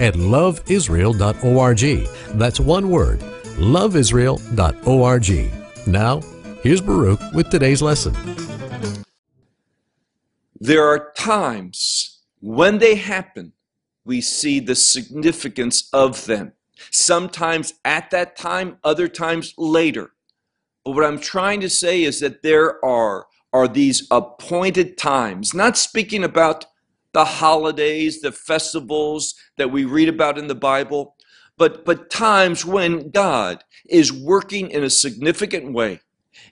at loveisrael.org. That's one word, loveisrael.org. Now, here's Baruch with today's lesson. There are times when they happen, we see the significance of them. Sometimes at that time, other times later. But what I'm trying to say is that there are, are these appointed times, not speaking about the holidays, the festivals that we read about in the Bible, but, but times when God is working in a significant way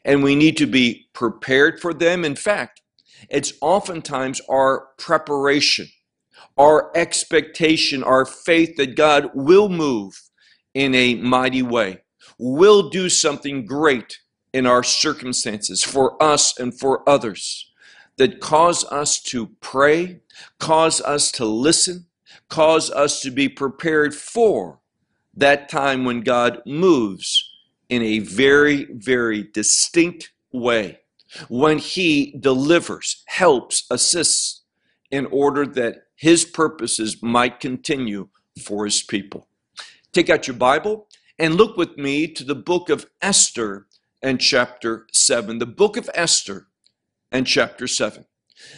and we need to be prepared for them. In fact, it's oftentimes our preparation, our expectation, our faith that God will move in a mighty way, will do something great in our circumstances for us and for others that cause us to pray, cause us to listen, cause us to be prepared for that time when God moves in a very, very distinct way, when He delivers, helps, assists in order that His purposes might continue for His people. Take out your Bible and look with me to the book of Esther and chapter 7. The book of Esther and chapter 7.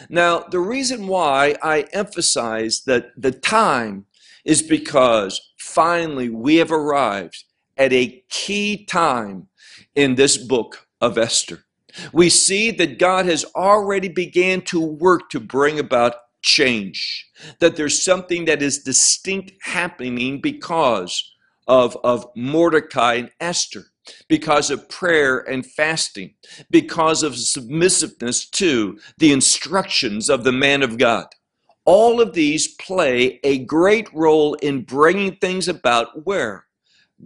Now, the reason why I emphasize that the time is because finally we have arrived at a key time in this book of Esther. We see that God has already began to work to bring about change, that there's something that is distinct happening because of, of Mordecai and Esther because of prayer and fasting, because of submissiveness to the instructions of the man of God. All of these play a great role in bringing things about where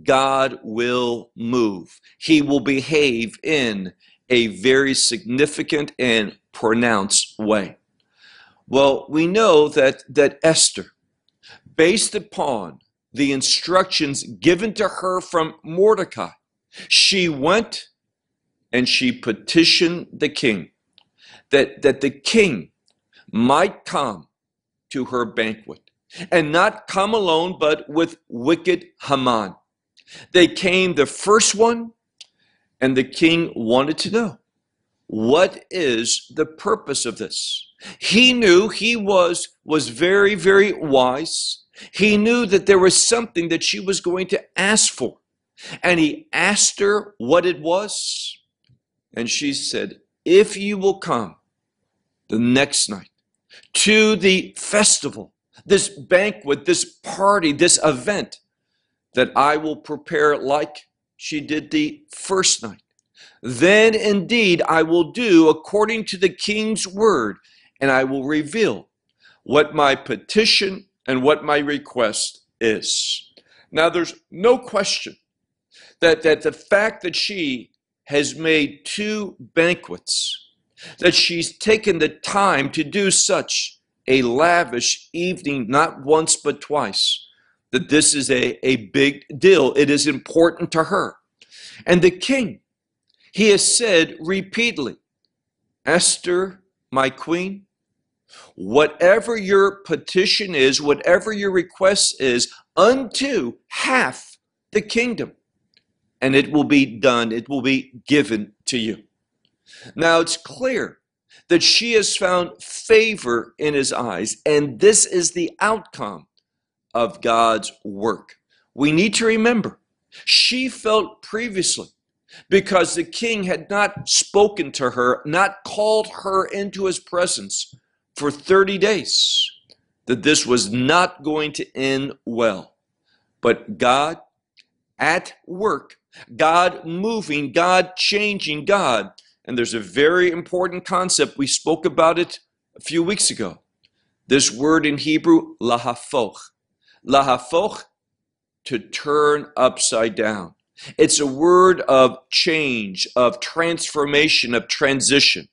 God will move. He will behave in a very significant and pronounced way. Well, we know that, that Esther, based upon the instructions given to her from Mordecai, she went and she petitioned the king that, that the king might come to her banquet and not come alone, but with wicked Haman. They came the first one, and the king wanted to know what is the purpose of this. He knew he was was very very wise. He knew that there was something that she was going to ask for. And he asked her what it was. And she said, If you will come the next night to the festival, this banquet, this party, this event, that I will prepare like she did the first night. Then indeed I will do according to the king's word, and I will reveal what my petition and what my request is. Now, there's no question that, that the fact that she has made two banquets, that she's taken the time to do such a lavish evening, not once but twice, that this is a, a big deal. It is important to her. And the king, he has said repeatedly, Esther, my queen, whatever your petition is, whatever your request is, unto half the kingdom and it will be done, it will be given to you. Now it's clear that she has found favor in his eyes, and this is the outcome of God's work. We need to remember, she felt previously because the king had not spoken to her, not called her into his presence for 30 days, that this was not going to end well. But God, at work, God moving, God changing, God. And there's a very important concept. We spoke about it a few weeks ago. This word in Hebrew, lahafoch. Lahafoch to turn upside down. It's a word of change, of transformation, of transition.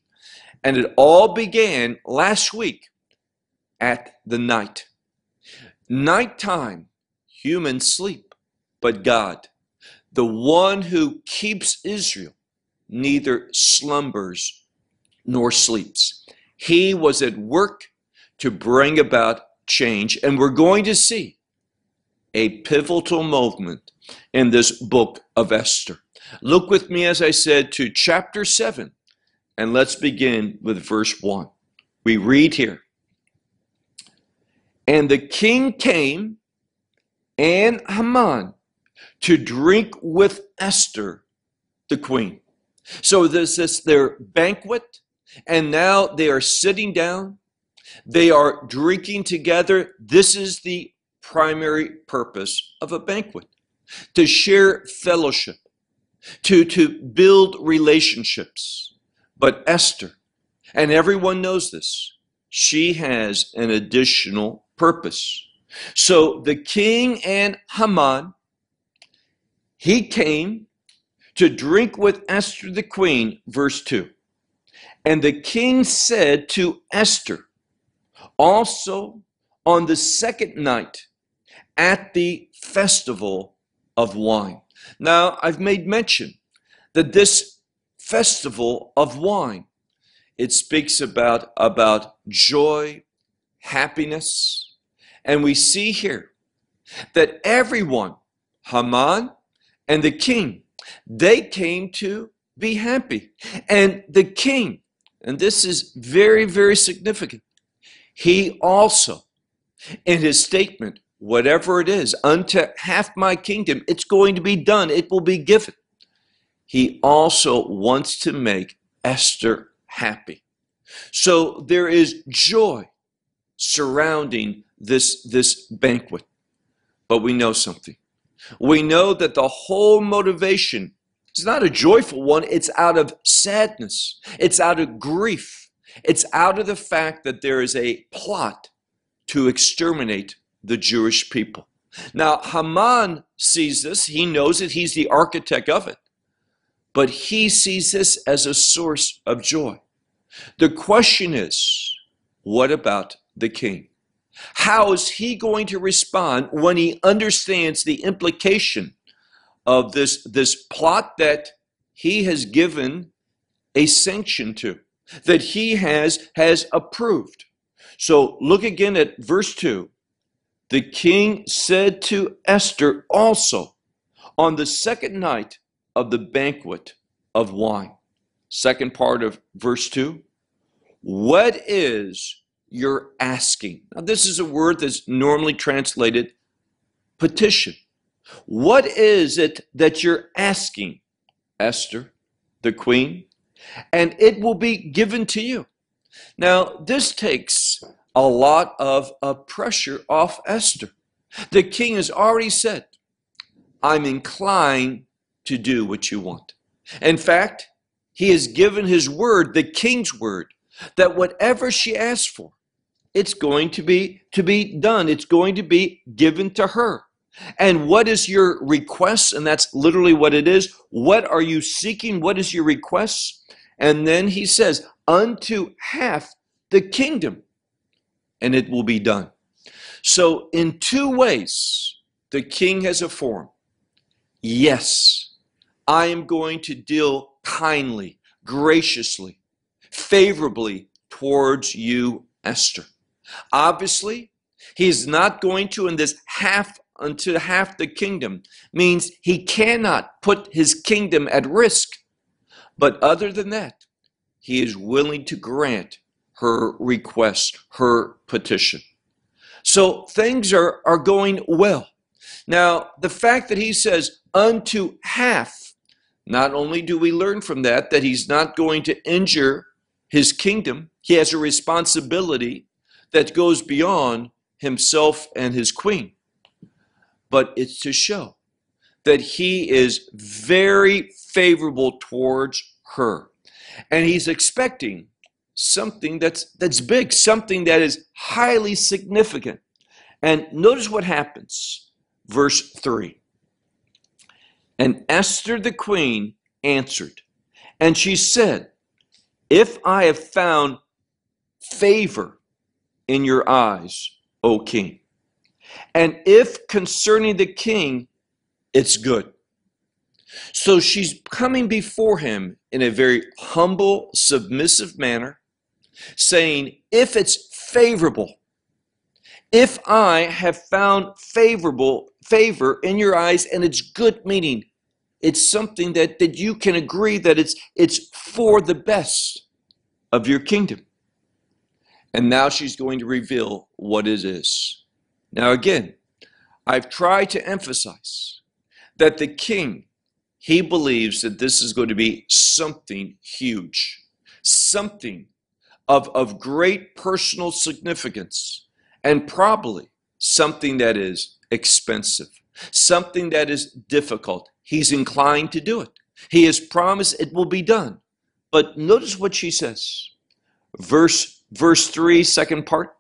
And it all began last week at the night. Nighttime, humans sleep, but God, the one who keeps Israel, neither slumbers nor sleeps. He was at work to bring about change, and we're going to see a pivotal moment in this book of Esther. Look with me, as I said, to chapter 7, and let's begin with verse 1. We read here And the king came and Haman to drink with Esther, the queen. So this is their banquet, and now they are sitting down. They are drinking together. This is the primary purpose of a banquet to share fellowship, to, to build relationships. But Esther, and everyone knows this, she has an additional purpose. So the king and Haman, he came to drink with Esther the queen, verse 2. And the king said to Esther, also on the second night, at the festival of wine. Now, I've made mention that this festival of wine, it speaks about, about joy, happiness, and we see here that everyone, Haman and the king, they came to be happy. And the king, and this is very, very significant, he also, in his statement, whatever it is, unto half my kingdom, it's going to be done, it will be given. He also wants to make Esther happy. So there is joy surrounding this, this banquet. But we know something. We know that the whole motivation is not a joyful one, it's out of sadness, it's out of grief, it's out of the fact that there is a plot to exterminate the Jewish people. Now, Haman sees this, he knows it, he's the architect of it, but he sees this as a source of joy. The question is, what about the king? How is he going to respond when he understands the implication of this, this plot that he has given a sanction to, that he has, has approved? So look again at verse 2 the king said to Esther also on the second night of the banquet of wine. Second part of verse 2. What is your asking? Now, this is a word that's normally translated petition. What is it that you're asking, Esther, the queen? And it will be given to you. Now, this takes a lot of, of pressure off Esther. The king has already said, I'm inclined to do what you want. In fact, he has given his word, the king's word, that whatever she asks for, it's going to be to be done. It's going to be given to her. And what is your request? And that's literally what it is. What are you seeking? What is your request? And then he says, unto half the kingdom and it will be done. So, in two ways, the king has a form. Yes, I am going to deal kindly, graciously, favorably towards you, Esther. Obviously, he is not going to, in this half unto half the kingdom, means he cannot put his kingdom at risk. But other than that, he is willing to grant her request, her petition. So things are, are going well. Now, the fact that he says unto half, not only do we learn from that that he's not going to injure his kingdom, he has a responsibility that goes beyond himself and his queen. But it's to show that he is very favorable towards her. And he's expecting something that's that's big, something that is highly significant. And notice what happens. verse 3. And Esther the queen answered, and she said, If I have found favor in your eyes, O king, and if concerning the king, it's good. So she's coming before him in a very humble, submissive manner, saying, If it's favorable, if I have found favorable favor in your eyes and it's good meaning, it's something that, that you can agree that it's it's for the best of your kingdom. And now she's going to reveal what it is. Now again, I've tried to emphasize that the king he believes that this is going to be something huge, something of, of great personal significance, and probably something that is expensive, something that is difficult. He's inclined to do it. He has promised it will be done. But notice what she says. Verse, verse 3, second part.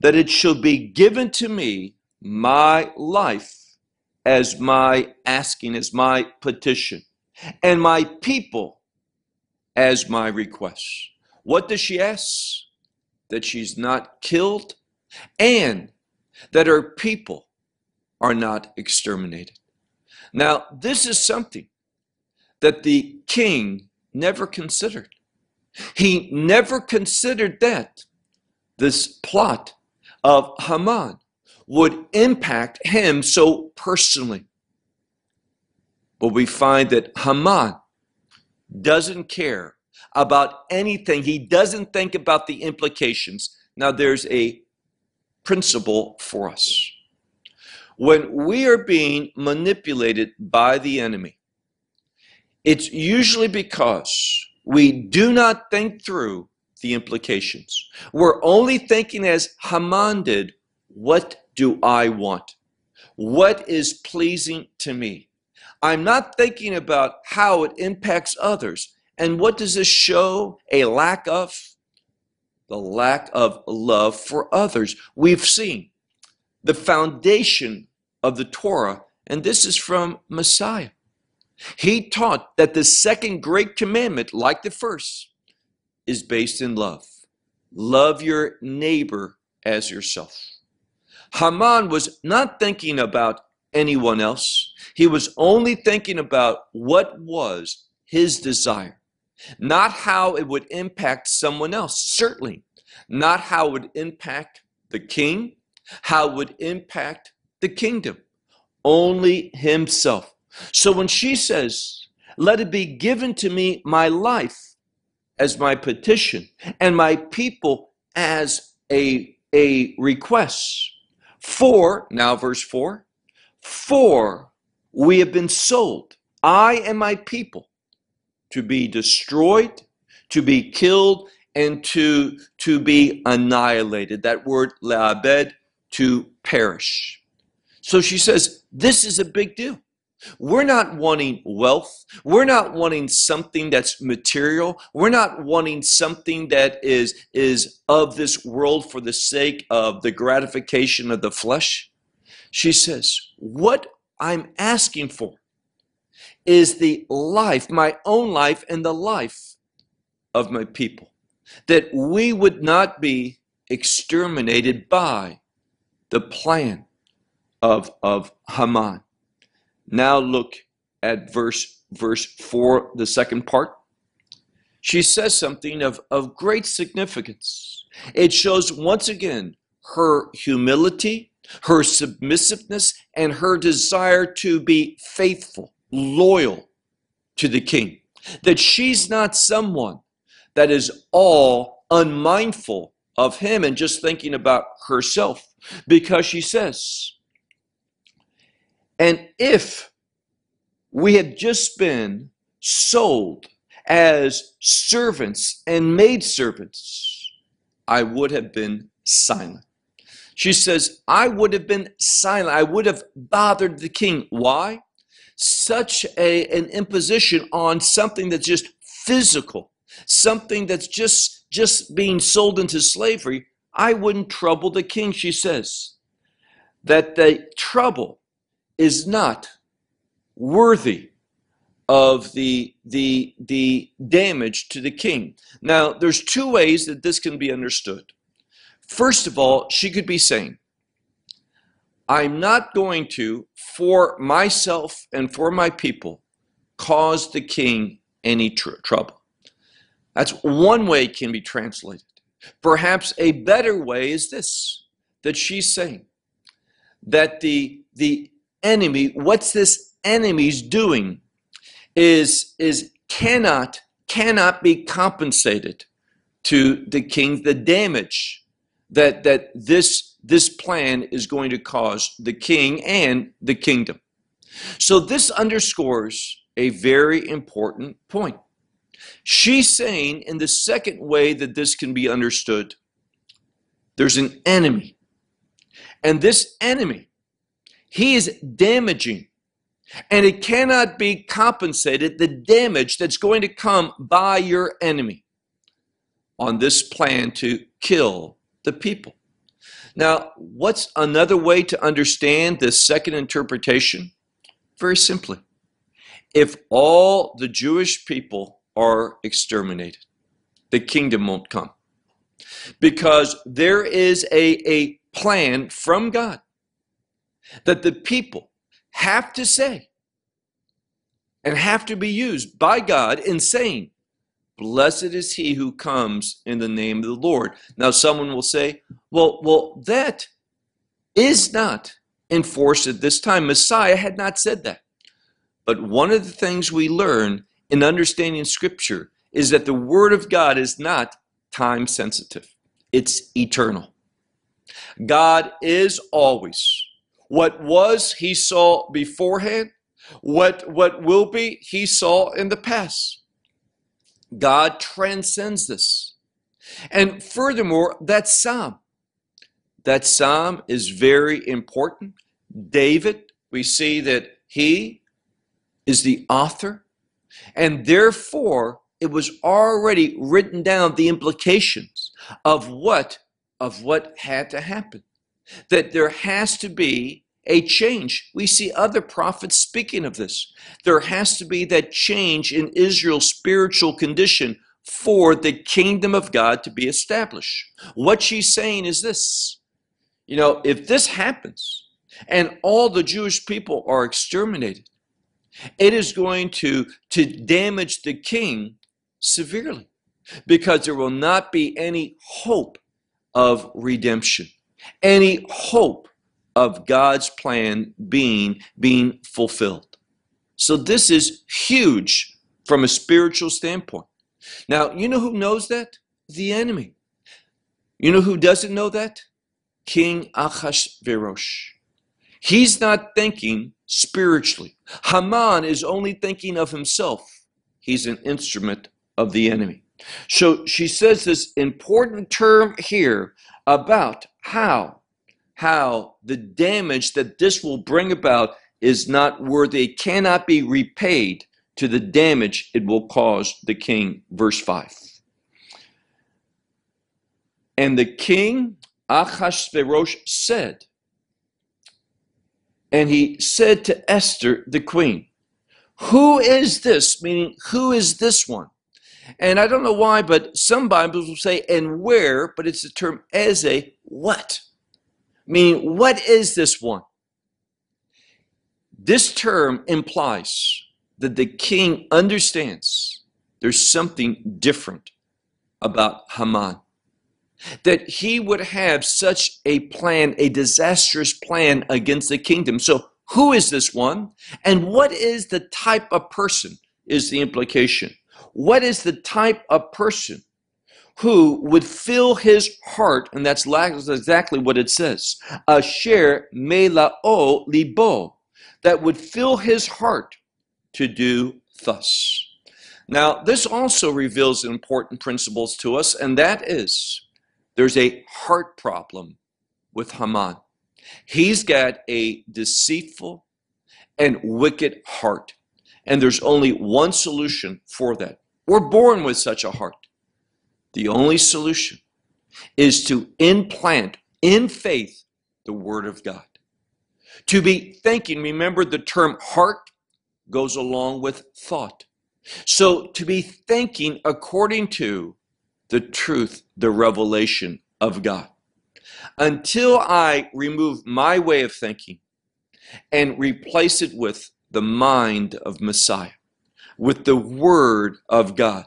That it shall be given to me my life as my asking, as my petition, and my people as my request. What does she ask? That she's not killed and that her people are not exterminated. Now, this is something that the king never considered. He never considered that this plot of Haman would impact him so personally. But we find that Haman doesn't care about anything. He doesn't think about the implications. Now, there's a principle for us. When we are being manipulated by the enemy, it's usually because we do not think through the implications. We're only thinking as Haman did, what do I want? What is pleasing to me? I'm not thinking about how it impacts others. And what does this show? A lack of? The lack of love for others. We've seen the foundation of the Torah, and this is from Messiah. He taught that the second great commandment, like the first, is based in love. Love your neighbor as yourself. Haman was not thinking about anyone else. He was only thinking about what was his desire, not how it would impact someone else, certainly, not how it would impact the king, how it would impact the kingdom, only himself. So when she says, Let it be given to me my life as my petition, and my people as a, a request, for, now verse 4, for we have been sold, I and my people, to be destroyed, to be killed, and to, to be annihilated. That word, le'abed, to perish. So she says, this is a big deal. We're not wanting wealth. We're not wanting something that's material. We're not wanting something that is, is of this world for the sake of the gratification of the flesh. She says, What I'm asking for is the life, my own life, and the life of my people. That we would not be exterminated by the plan of, of Haman. Now look at verse verse 4, the second part. She says something of, of great significance. It shows once again her humility, her submissiveness, and her desire to be faithful, loyal to the king. That she's not someone that is all unmindful of him and just thinking about herself. Because she says, and if we had just been sold as servants and maidservants, I would have been silent. She says, I would have been silent. I would have bothered the king. Why? Such a, an imposition on something that's just physical, something that's just, just being sold into slavery. I wouldn't trouble the king, she says. that the trouble is not worthy of the the the damage to the king. Now, there's two ways that this can be understood. First of all, she could be saying, I'm not going to, for myself and for my people, cause the king any tr- trouble. That's one way it can be translated. Perhaps a better way is this that she's saying that the the enemy, what's this enemy's doing, is is cannot cannot be compensated to the king the damage that that this this plan is going to cause the king and the kingdom. So this underscores a very important point. She's saying in the second way that this can be understood, there's an enemy. And this enemy, he is damaging. And it cannot be compensated, the damage that's going to come by your enemy on this plan to kill the people. Now, what's another way to understand this second interpretation? Very simply, if all the Jewish people are exterminated, the kingdom won't come. Because there is a, a plan from God that the people have to say and have to be used by God in saying, Blessed is he who comes in the name of the Lord. Now, someone will say, Well, well, that is not enforced at this time. Messiah had not said that. But one of the things we learn in understanding Scripture is that the Word of God is not time sensitive, it's eternal. God is always. What was, He saw beforehand. What, what will be, He saw in the past. God transcends this. And furthermore, that psalm, that psalm is very important. David, we see that he is the author, and therefore it was already written down the implications of what of what had to happen. That there has to be a change. We see other prophets speaking of this. There has to be that change in Israel's spiritual condition for the kingdom of God to be established. What she's saying is this you know, if this happens and all the Jewish people are exterminated, it is going to, to damage the king severely because there will not be any hope of redemption, any hope of God's plan being being fulfilled. So this is huge from a spiritual standpoint. Now, you know who knows that? The enemy. You know who doesn't know that? King Achashverosh. He's not thinking spiritually. Haman is only thinking of himself. He's an instrument of the enemy. So she says this important term here about how how the damage that this will bring about is not worthy, it cannot be repaid to the damage it will cause the king. Verse 5. And the king Achashverosh said, and he said to Esther, the queen, Who is this? Meaning, who is this one? And I don't know why, but some Bibles will say, and where, but it's the term as a what? Meaning, what is this one? This term implies that the king understands there's something different about Haman. That he would have such a plan, a disastrous plan against the kingdom. So, who is this one? And what is the type of person? Is the implication. What is the type of person who would fill his heart, and that's exactly what it says, asher melao libo, that would fill his heart to do thus. Now, this also reveals important principles to us, and that is there's a heart problem with Haman. He's got a deceitful and wicked heart, and there's only one solution for that. We're born with such a heart. The only solution is to implant in faith the Word of God. To be thinking, remember the term heart goes along with thought. So to be thinking according to the truth, the revelation of God. Until I remove my way of thinking and replace it with the mind of Messiah, with the Word of God,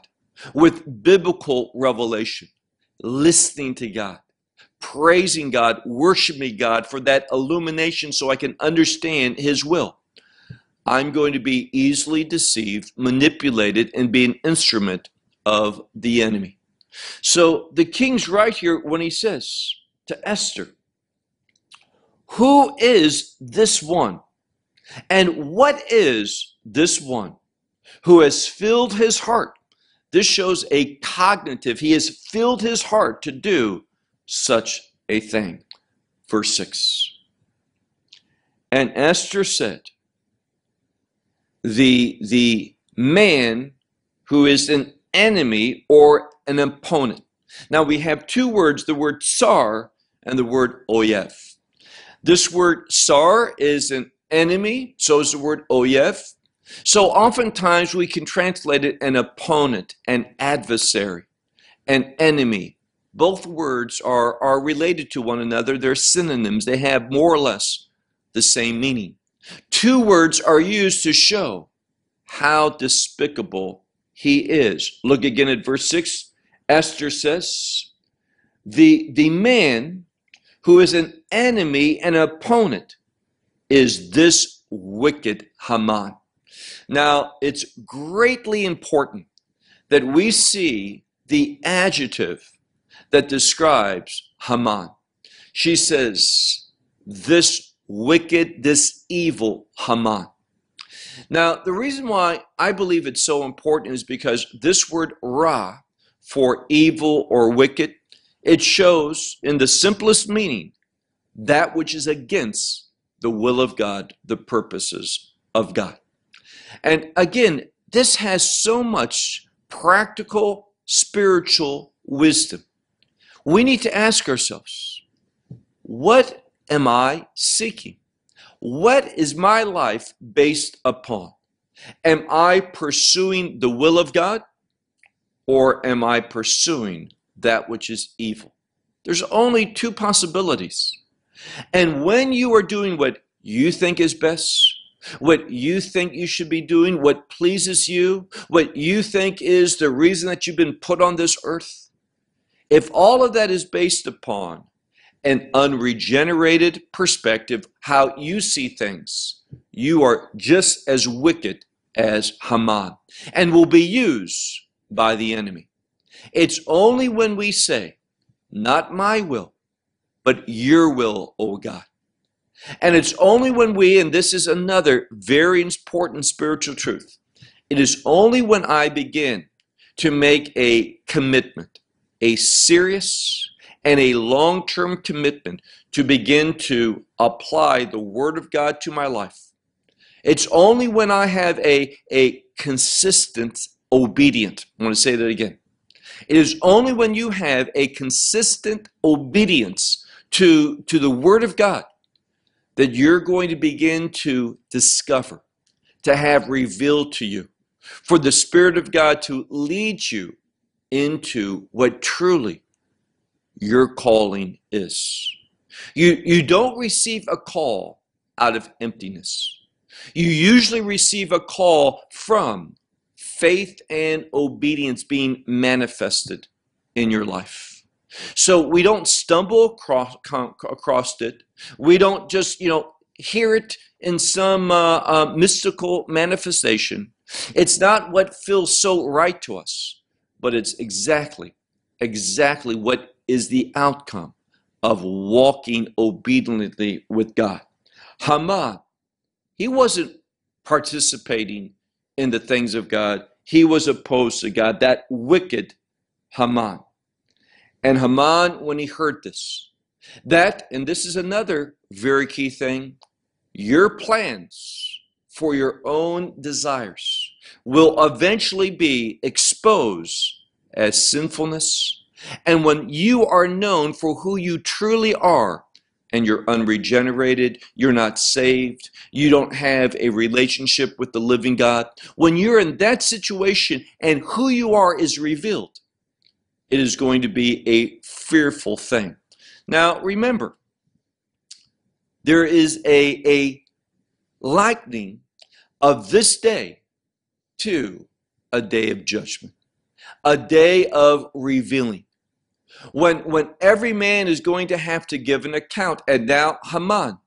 with biblical revelation, listening to God, praising God, worshiping God for that illumination so I can understand His will. I'm going to be easily deceived, manipulated, and be an instrument of the enemy. So the king's right here when he says to Esther, Who is this one? And what is this one who has filled his heart? This shows a cognitive, he has filled his heart to do such a thing. Verse 6. And Esther said, the, the man who is an enemy or an opponent. Now we have two words, the word sar and the word oyev. This word sar is an enemy, so is the word oyev. So oftentimes we can translate it an opponent, an adversary, an enemy. Both words are, are related to one another. They're synonyms. They have more or less the same meaning. Two words are used to show how despicable he is. Look again at verse 6. Esther says, the, the man who is an enemy and opponent is this wicked Haman. Now, it's greatly important that we see the adjective that describes Haman. She says, this wicked, this evil Haman. Now, the reason why I believe it's so important is because this word ra for evil or wicked, it shows in the simplest meaning that which is against the will of God, the purposes of God. And again, this has so much practical spiritual wisdom. We need to ask ourselves, what am I seeking? What is my life based upon? Am I pursuing the will of God or am I pursuing that which is evil? There's only two possibilities. And when you are doing what you think is best, what you think you should be doing, what pleases you, what you think is the reason that you've been put on this earth, if all of that is based upon an unregenerated perspective, how you see things, you are just as wicked as Haman and will be used by the enemy. It's only when we say, not my will, but your will, O God. And it's only when we, and this is another very important spiritual truth, it is only when I begin to make a commitment, a serious and a long term commitment to begin to apply the Word of God to my life. It's only when I have a, a consistent obedient. I want to say that again. It is only when you have a consistent obedience to, to the Word of God that you're going to begin to discover, to have revealed to you, for the Spirit of God to lead you into what truly your calling is. You, you don't receive a call out of emptiness. You usually receive a call from faith and obedience being manifested in your life. So we don't stumble across, across it. We don't just, you know, hear it in some uh, uh, mystical manifestation. It's not what feels so right to us, but it's exactly, exactly what is the outcome of walking obediently with God. Haman, he wasn't participating in the things of God. He was opposed to God, that wicked Haman. And Haman, when he heard this, that, and this is another very key thing, your plans for your own desires will eventually be exposed as sinfulness and when you are known for who you truly are and you're unregenerated, you're not saved, you don't have a relationship with the living God, when you're in that situation and who you are is revealed, it is going to be a fearful thing. Now, remember, there is a, a likening of this day to a day of judgment, a day of revealing when, when every man is going to have to give an account. And now Haman,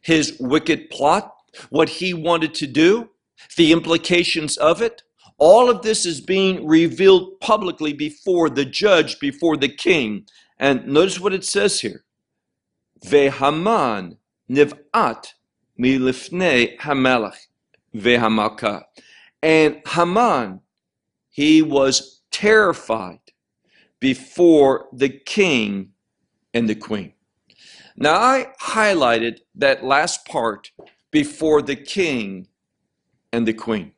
his wicked plot, what he wanted to do, the implications of it, all of this is being revealed publicly before the judge, before the king. And notice what it says here. Vehaman niv'at milifnei hamelach vehamalka. And Haman, he was terrified before the king and the queen. Now, I highlighted that last part before the king and the queen.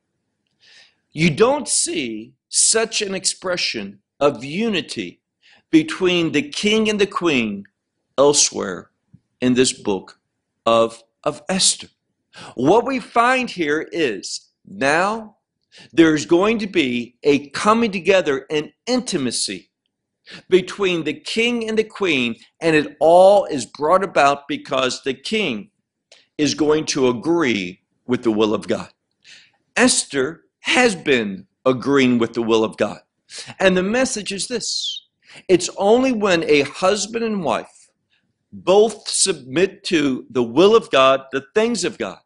You don't see such an expression of unity between the king and the queen elsewhere in this book of, of Esther. What we find here is now there's going to be a coming together, and intimacy between the king and the queen, and it all is brought about because the king is going to agree with the will of God. Esther has been agreeing with the will of God. And the message is this it's only when a husband and wife both submit to the will of God, the things of God,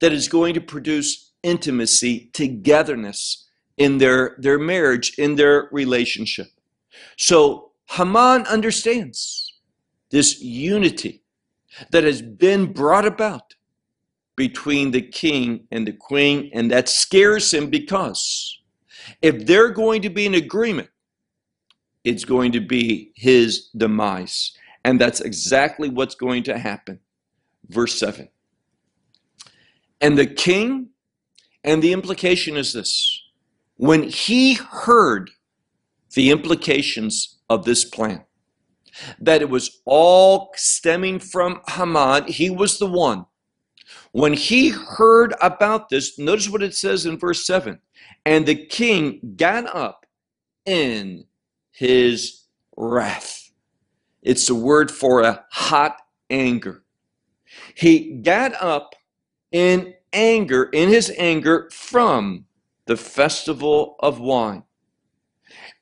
that is going to produce intimacy, togetherness in their, their marriage, in their relationship. So Haman understands this unity that has been brought about between the king and the queen, and that scares him because if they're going to be in agreement, it's going to be his demise. And that's exactly what's going to happen. Verse 7. And the king, and the implication is this when he heard the implications of this plan. That it was all stemming from Haman. He was the one. When he heard about this, notice what it says in verse 7 and the king got up in his wrath. It's the word for a hot anger. He got up in anger, in his anger, from the festival of wine.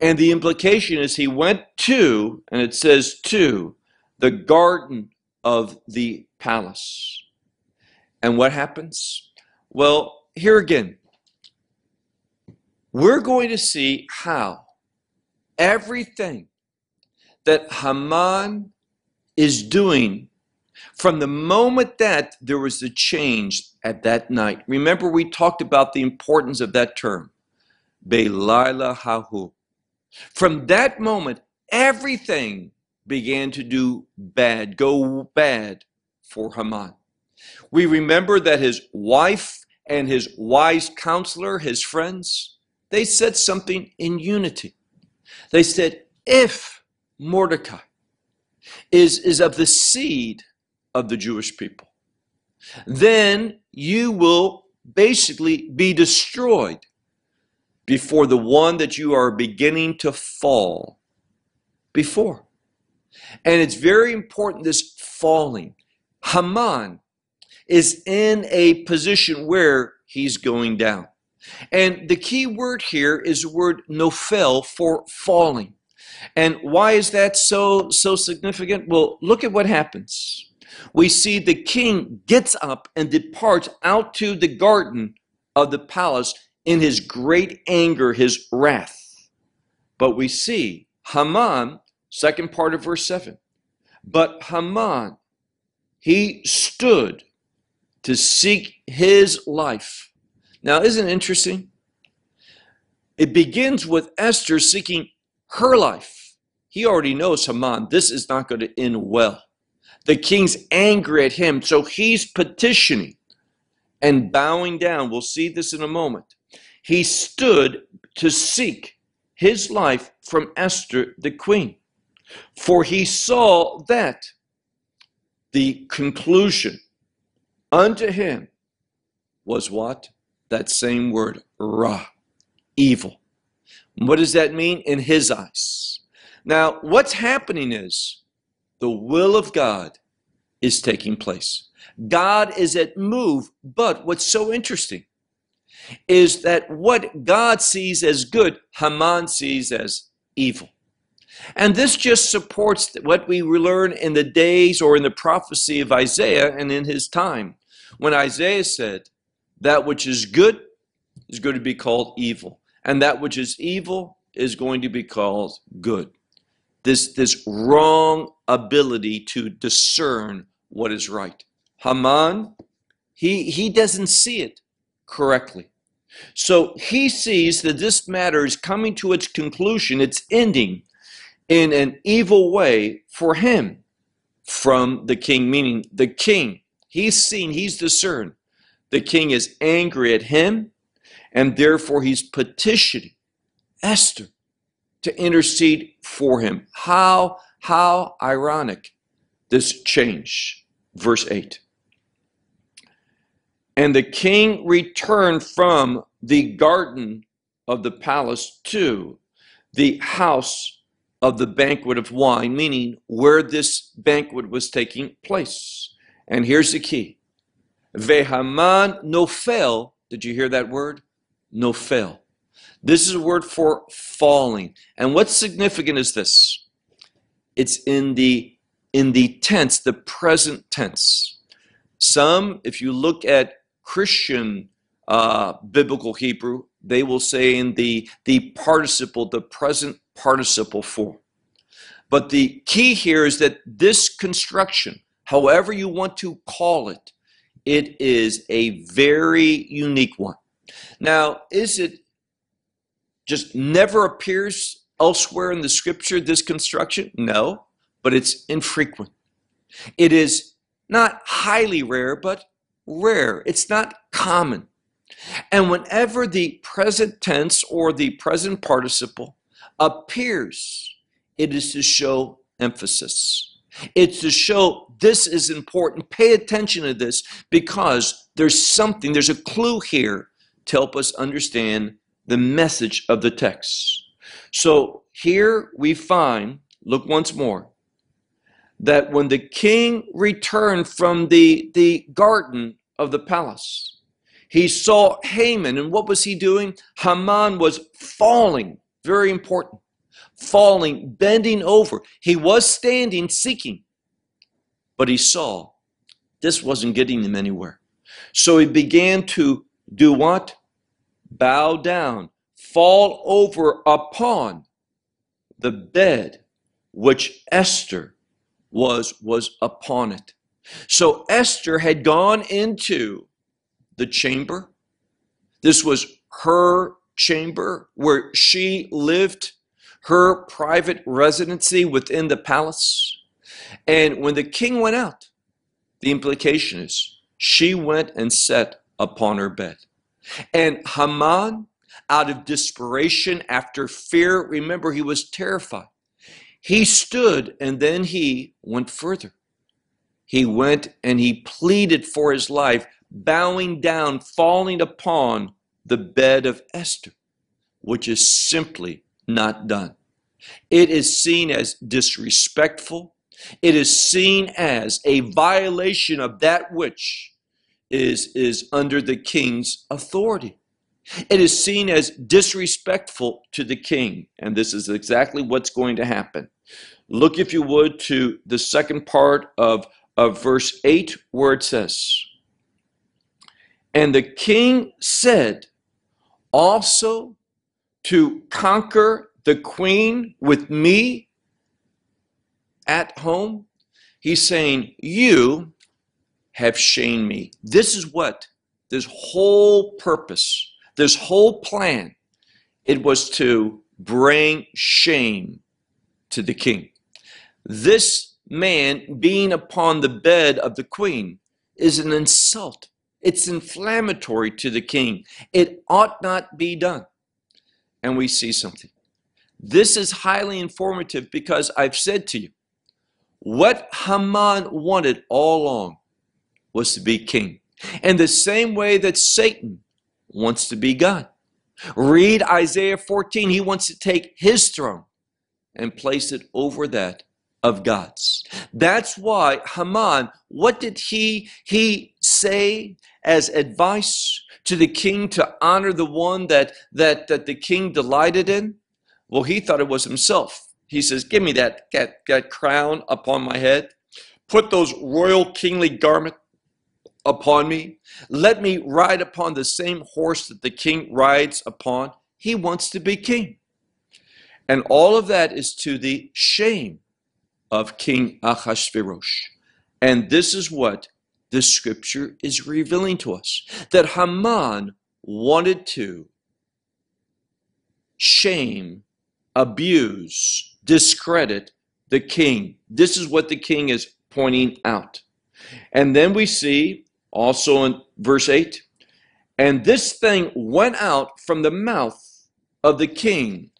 And the implication is he went to, and it says to, the garden of the palace. And what happens? Well, here again, we're going to see how everything that Haman is doing from the moment that there was a change at that night. Remember, we talked about the importance of that term, Be'laila Hahu. From that moment, everything began to do bad, go bad for Haman. We remember that his wife and his wise counselor, his friends, they said something in unity. They said, if Mordecai is, is of the seed of the Jewish people, then you will basically be destroyed before the one that you are beginning to fall before. And it's very important this falling. Haman is in a position where he's going down. And the key word here is the word nofel for falling. And why is that so so significant? Well, look at what happens. We see the king gets up and departs out to the garden of the palace in his great anger, his wrath. But we see Haman, second part of verse 7. But Haman, he stood to seek his life. Now, isn't it interesting? It begins with Esther seeking her life. He already knows Haman, this is not going to end well. The king's angry at him, so he's petitioning and bowing down. We'll see this in a moment. He stood to seek his life from Esther the queen. For he saw that the conclusion unto him was what? That same word, ra, evil. What does that mean in his eyes? Now, what's happening is the will of God is taking place. God is at move, but what's so interesting is that what God sees as good, Haman sees as evil. And this just supports what we learn in the days or in the prophecy of Isaiah and in his time, when Isaiah said, That which is good is going to be called evil, and that which is evil is going to be called good. This, this wrong ability to discern what is right. Haman, he, he doesn't see it correctly. So he sees that this matter is coming to its conclusion, it's ending in an evil way for him from the king, meaning the king. He's seen, he's discerned. The king is angry at him, and therefore he's petitioning Esther to intercede for him. How, how ironic this change. Verse 8. And the king returned from the garden of the palace to the house of the banquet of wine, meaning where this banquet was taking place. And here's the key Vehaman nofel. Did you hear that word? Nofel. This is a word for falling. And what's significant is this it's in the in the tense, the present tense. Some, if you look at Christian uh, biblical Hebrew, they will say in the, the participle, the present participle form. But the key here is that this construction, however you want to call it, it is a very unique one. Now, is it just never appears elsewhere in the scripture, this construction? No, but it's infrequent. It is not highly rare, but rare. It's not common. And whenever the present tense or the present participle appears, it is to show emphasis. It's to show this is important. Pay attention to this because there's something, there's a clue here to help us understand the message of the text. So here we find, look once more, that when the king returned from the, the garden of the palace. He saw Haman, and what was he doing? Haman was falling, very important, falling, bending over. He was standing, seeking, but he saw this wasn't getting him anywhere. So he began to do what? Bow down, fall over upon the bed which Esther was was upon it. So Esther had gone into the chamber. This was her chamber where she lived, her private residency within the palace. And when the king went out, the implication is she went and sat upon her bed. And Haman, out of desperation, after fear, remember he was terrified. He stood and then he went further he went and he pleaded for his life, bowing down, falling upon the bed of Esther, which is simply not done. It is seen as disrespectful. It is seen as a violation of that which is, is under the king's authority. It is seen as disrespectful to the king, and this is exactly what's going to happen. Look, if you would, to the second part of of verse 8, where it says, And the king said also to conquer the queen with me at home. He's saying, You have shamed me. This is what this whole purpose, this whole plan, it was to bring shame to the king. This man being upon the bed of the queen is an insult. It's inflammatory to the king. It ought not be done. And we see something. This is highly informative because I've said to you, What Haman wanted all along was to be king. In the same way that Satan wants to be God. Read Isaiah 14. He wants to take his throne and place it over that of God's. That's why Haman, what did he he say as advice to the king to honor the one that that that the king delighted in? Well, he thought it was himself. He says, "Give me that that, that crown upon my head. Put those royal kingly garment upon me. Let me ride upon the same horse that the king rides upon. He wants to be king. And all of that is to the shame of King Ahasuerus. And this is what the scripture is revealing to us that Haman wanted to shame, abuse, discredit the king. This is what the king is pointing out. And then we see also in verse 8, and this thing went out from the mouth of the king.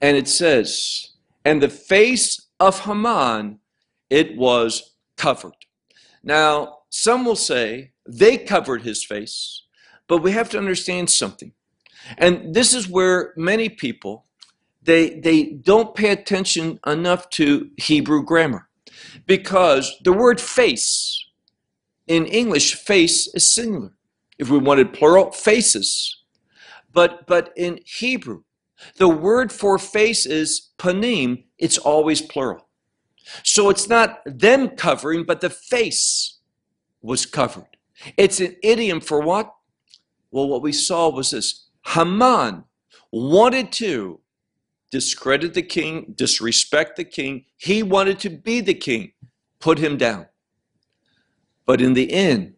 And it says, and the face of Haman, it was covered. Now, some will say they covered his face, but we have to understand something. And this is where many people they they don't pay attention enough to Hebrew grammar because the word face in English, face is singular. If we wanted plural, faces. But, but in Hebrew, the word for face is panim, it's always plural. So it's not them covering, but the face was covered. It's an idiom for what? Well, what we saw was this Haman wanted to discredit the king, disrespect the king. He wanted to be the king, put him down. But in the end,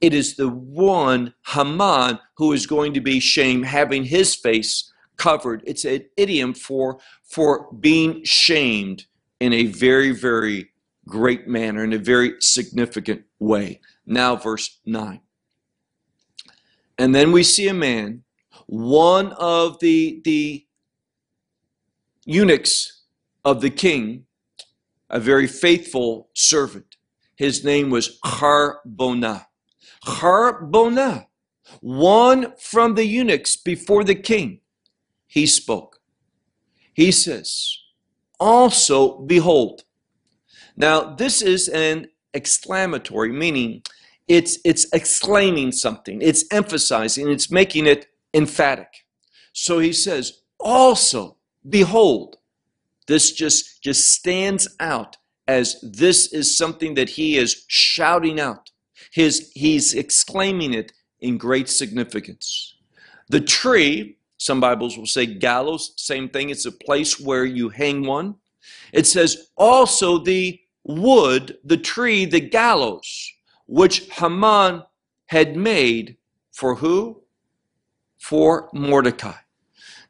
it is the one Haman who is going to be shamed, having his face covered. It's an idiom for, for being shamed in a very, very great manner, in a very significant way. Now, verse 9. And then we see a man, one of the, the eunuchs of the king, a very faithful servant his name was Harbonah. Harbonah, one from the eunuchs before the king, he spoke. He says, Also, behold. Now, this is an exclamatory, meaning it's, it's exclaiming something, it's emphasizing, it's making it emphatic. So he says, Also, behold. This just, just stands out as this is something that he is shouting out. His, he's exclaiming it in great significance. The tree, some Bibles will say gallows, same thing. It's a place where you hang one. It says also the wood, the tree, the gallows, which Haman had made for who? For Mordecai.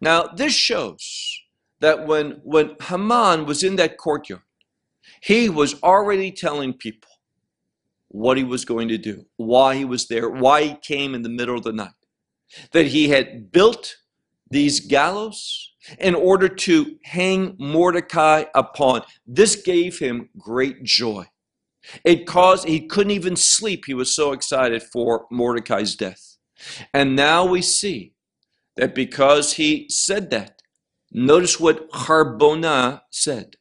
Now, this shows that when, when Haman was in that courtyard, he was already telling people what he was going to do, why he was there, why he came in the middle of the night. That he had built these gallows in order to hang Mordecai upon. This gave him great joy. It caused, he couldn't even sleep. He was so excited for Mordecai's death. And now we see that because he said that, notice what Harbonah said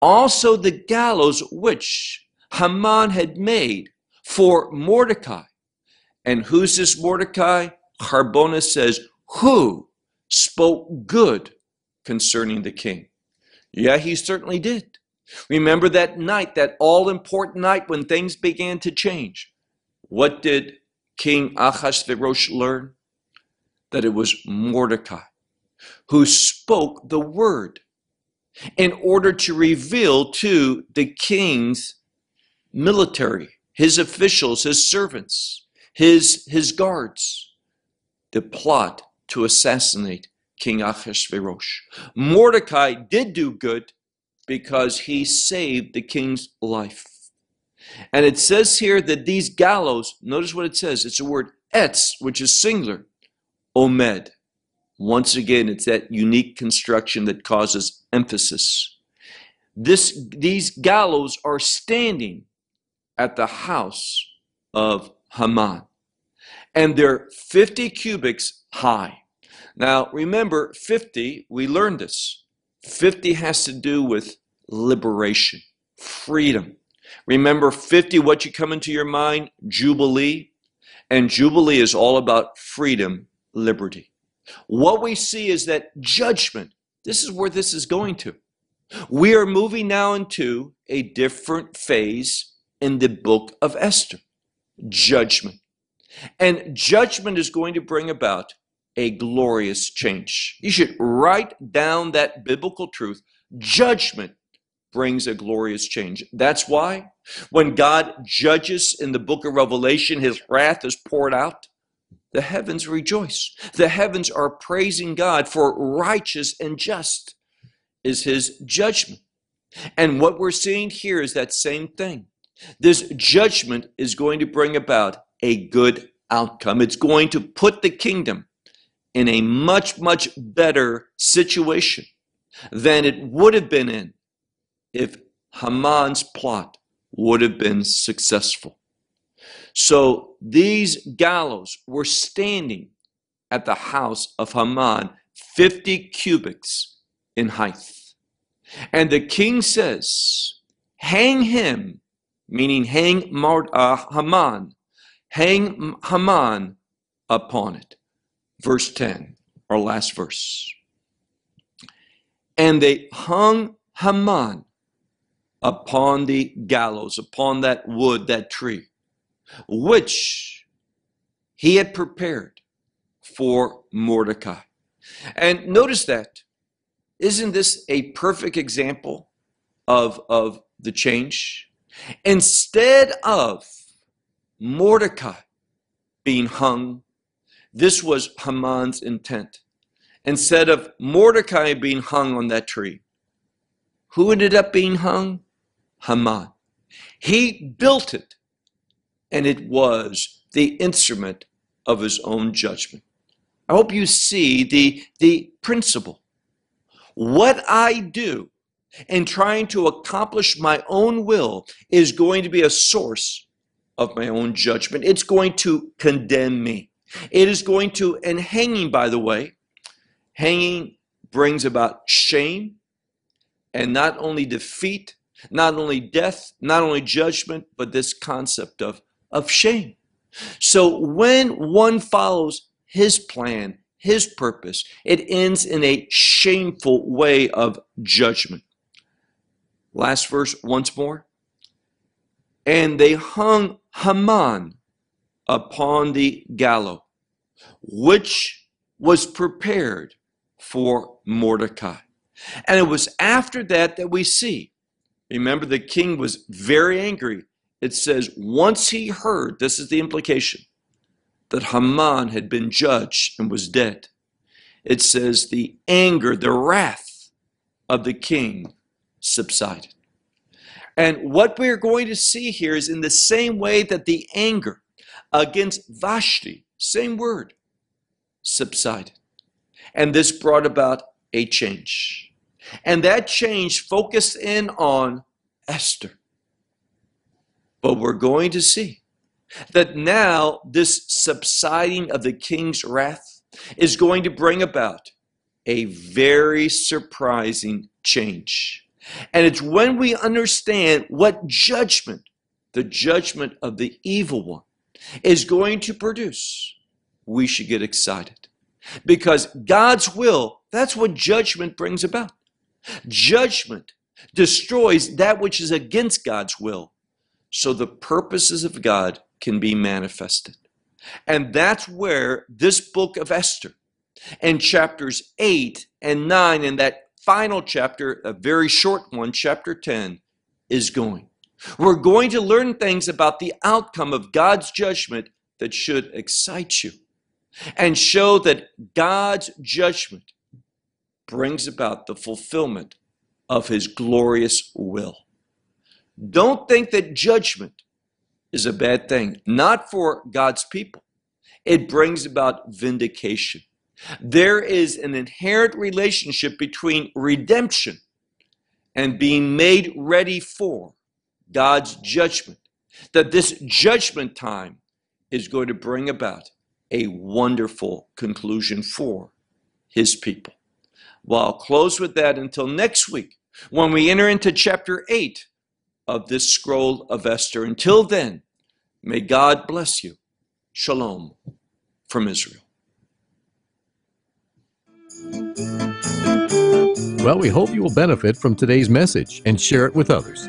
also the gallows which Haman had made for Mordecai. And who's this Mordecai? Harbonah says, who spoke good concerning the king. Yeah, he certainly did. Remember that night, that all important night when things began to change. What did King Ahasuerus learn? That it was Mordecai who spoke the word in order to reveal to the king's military, his officials, his servants, his, his guards, the plot to assassinate King Ahasuerus. Mordecai did do good because he saved the king's life. And it says here that these gallows, notice what it says, it's a word etz, which is singular, omed. Once again, it's that unique construction that causes emphasis. this, these gallows are standing at the house of Haman. And they're 50 cubits high. Now, remember, 50, we learned this. 50 has to do with liberation, freedom. Remember, 50, what you come into your mind? Jubilee. And Jubilee is all about freedom, liberty. What we see is that judgment, this is where this is going to. We are moving now into a different phase in the book of Esther judgment. And judgment is going to bring about a glorious change. You should write down that biblical truth. Judgment brings a glorious change. That's why when God judges in the book of Revelation, his wrath is poured out. The heavens rejoice. The heavens are praising God for righteous and just is his judgment. And what we're seeing here is that same thing. This judgment is going to bring about a good outcome. It's going to put the kingdom in a much, much better situation than it would have been in if Haman's plot would have been successful. So these gallows were standing at the house of Haman, 50 cubits in height. And the king says, Hang him, meaning hang uh, Haman, hang Haman upon it. Verse 10, our last verse. And they hung Haman upon the gallows, upon that wood, that tree, which he had prepared for Mordecai. And notice that isn't this a perfect example of, of the change? Instead of Mordecai being hung, this was Haman's intent. Instead of Mordecai being hung on that tree, who ended up being hung? Haman. He built it, and it was the instrument of his own judgment. I hope you see the, the principle what I do in trying to accomplish my own will is going to be a source of my own judgment. It's going to condemn me. It is going to, and hanging, by the way, hanging brings about shame and not only defeat, not only death, not only judgment, but this concept of, of shame. So when one follows his plan, his purpose. It ends in a shameful way of judgment. Last verse once more. And they hung Haman upon the gallows, which was prepared for Mordecai. And it was after that that we see. Remember, the king was very angry. It says, once he heard, this is the implication, that Haman had been judged and was dead. It says the anger, the wrath of the king subsided. And what we're going to see here is in the same way that the anger against Vashti, same word, subsided. And this brought about a change. And that change focused in on Esther. But we're going to see that now this subsiding of the king's wrath is going to bring about a very surprising change. And it's when we understand what judgment, the judgment of the evil one, is going to produce, we should get excited. Because God's will, that's what judgment brings about. Judgment destroys that which is against God's will. So the purposes of God can be manifested. And that's where this book of Esther and chapters 8 and 9 and that final chapter, a very short one, chapter 10, is going. We're going to learn things about the outcome of God's judgment that should excite you and show that God's judgment brings about the fulfillment of his glorious will. Don't think that judgment is a bad thing, not for God's people. It brings about vindication. There is an inherent relationship between redemption and being made ready for God's judgment, that this judgment time is going to bring about a wonderful conclusion for his people. Well, I'll close with that until next week when we enter into chapter 8 of this scroll of Esther. Until then, may God bless you. Shalom from Israel. Well, we hope you will benefit from today's message and share it with others.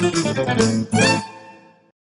thank you